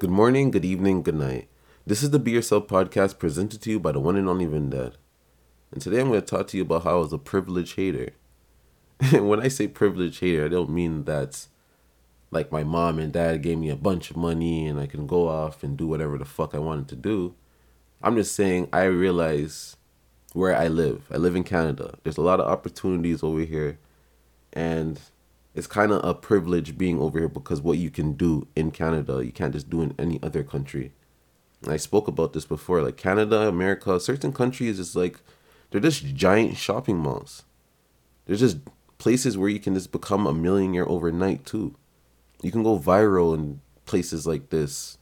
Good morning, good evening, good night. This is the Be Yourself podcast presented to you by the one and only Vindad. And today I'm going to talk to you about how I was a privileged hater. And when I say privileged hater, I don't mean that like my mom and dad gave me a bunch of money and I can go off and do whatever the fuck I wanted to do. I'm just saying I realize where I live. I live in Canada. There's a lot of opportunities over here. And it's kind of a privilege being over here because what you can do in Canada, you can't just do in any other country. And I spoke about this before. Like Canada, America, certain countries is like they're just giant shopping malls. They're just places where you can just become a millionaire overnight too. You can go viral in places like this.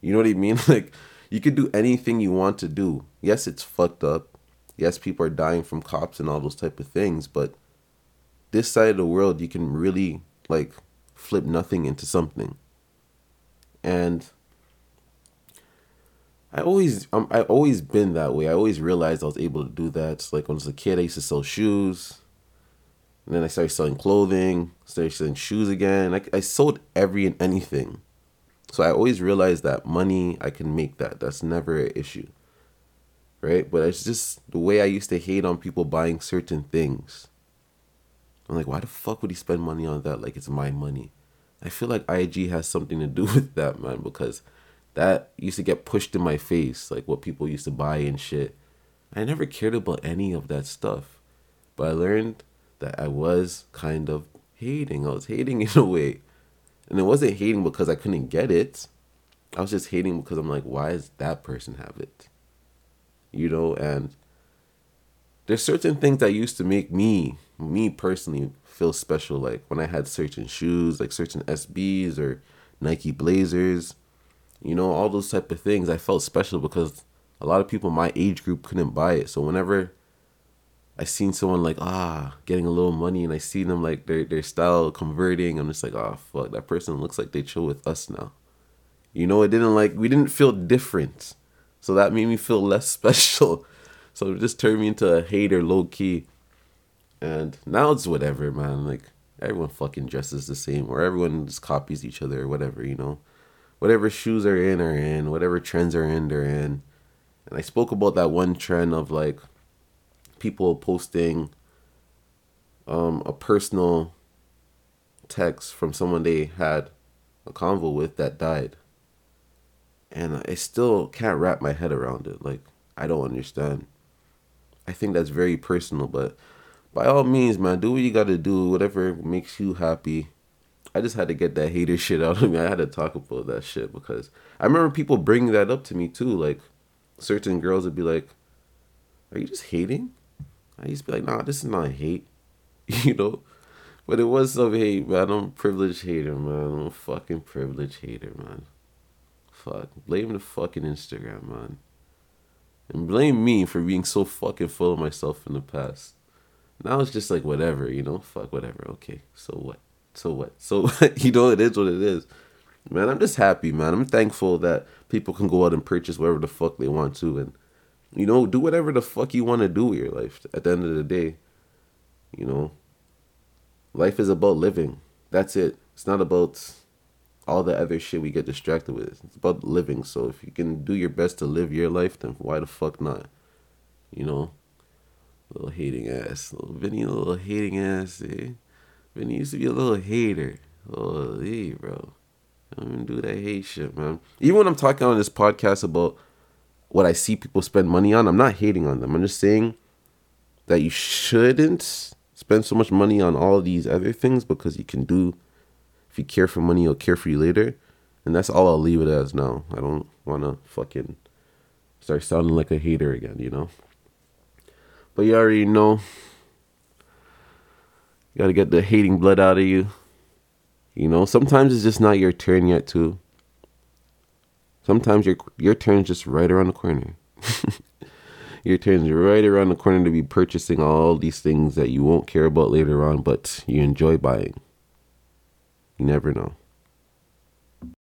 You know what I mean? Like you could do anything you want to do. Yes, it's fucked up. Yes, people are dying from cops and all those type of things, but this side of the world you can really like flip nothing into something. And i always um, i always been that way. I always realized i was able to do that. Like when i was a kid i used to sell shoes. And then i started selling clothing started selling shoes again. I, I sold every and anything. So i always realized that money i can make that. That's never an issue. Right? But it's just the way i used to hate on people buying certain things I'm like, why the fuck would he spend money on that? Like it's my money. I feel like IG has something to do with that, man, because that used to get pushed in my face, like what people used to buy and shit. I never cared about any of that stuff. But I learned that I was kind of hating. I was hating in a way. And it wasn't hating because I couldn't get it. I was just hating because I'm like, why does that person have it? You know, and there's certain things that used to make me me personally feel special like when i had certain shoes like certain sbs or nike blazers you know all those type of things i felt special because a lot of people my age group couldn't buy it. So whenever i seen someone like ah getting a little money and i see them like their, their style converting i'm just like oh fuck that person looks like they chill with us now. You know it didn't like we didn't feel different. So that made me feel less special so it just turned me into a hater low key and now it's whatever, man. Like everyone fucking dresses the same, or everyone just copies each other, or whatever, you know. Whatever shoes are in are in, whatever trends are in, they're in. And I spoke about that one trend of like people posting um, a personal text from someone they had a convo with that died. And I still can't wrap my head around it. Like, I don't understand. I think that's very personal, but by all means, man, do what you gotta do, whatever makes you happy. I just had to get that hater shit out of me. I had to talk about that shit because I remember people bringing that up to me too. Like, certain girls would be like, Are you just hating? I used to be like, Nah, this is not hate, you know? But it was some hate, man. I'm a privileged hater, man. I'm a fucking privileged hater, man. Fuck. Blame the fucking Instagram, man. And blame me for being so fucking full of myself in the past. Now it's just like whatever, you know, fuck whatever. Okay, so what? So what? So what? you know, it is what it is. Man, I'm just happy, man. I'm thankful that people can go out and purchase whatever the fuck they want to, and you know, do whatever the fuck you want to do with your life. At the end of the day, you know, life is about living. That's it. It's not about all the other shit we get distracted with. It's about living. So if you can do your best to live your life, then why the fuck not? You know. Little hating ass. Little Vinny, a little hating ass, eh? Vinny used to be a little hater. Holy, bro. I don't even do that hate shit, man. Even when I'm talking on this podcast about what I see people spend money on, I'm not hating on them. I'm just saying that you shouldn't spend so much money on all these other things because you can do, if you care for money, it'll care for you later. And that's all I'll leave it as now. I don't want to fucking start sounding like a hater again, you know? But you already know. You gotta get the hating blood out of you. You know, sometimes it's just not your turn yet, too. Sometimes your your turn is just right around the corner. your turn is right around the corner to be purchasing all these things that you won't care about later on, but you enjoy buying. You never know.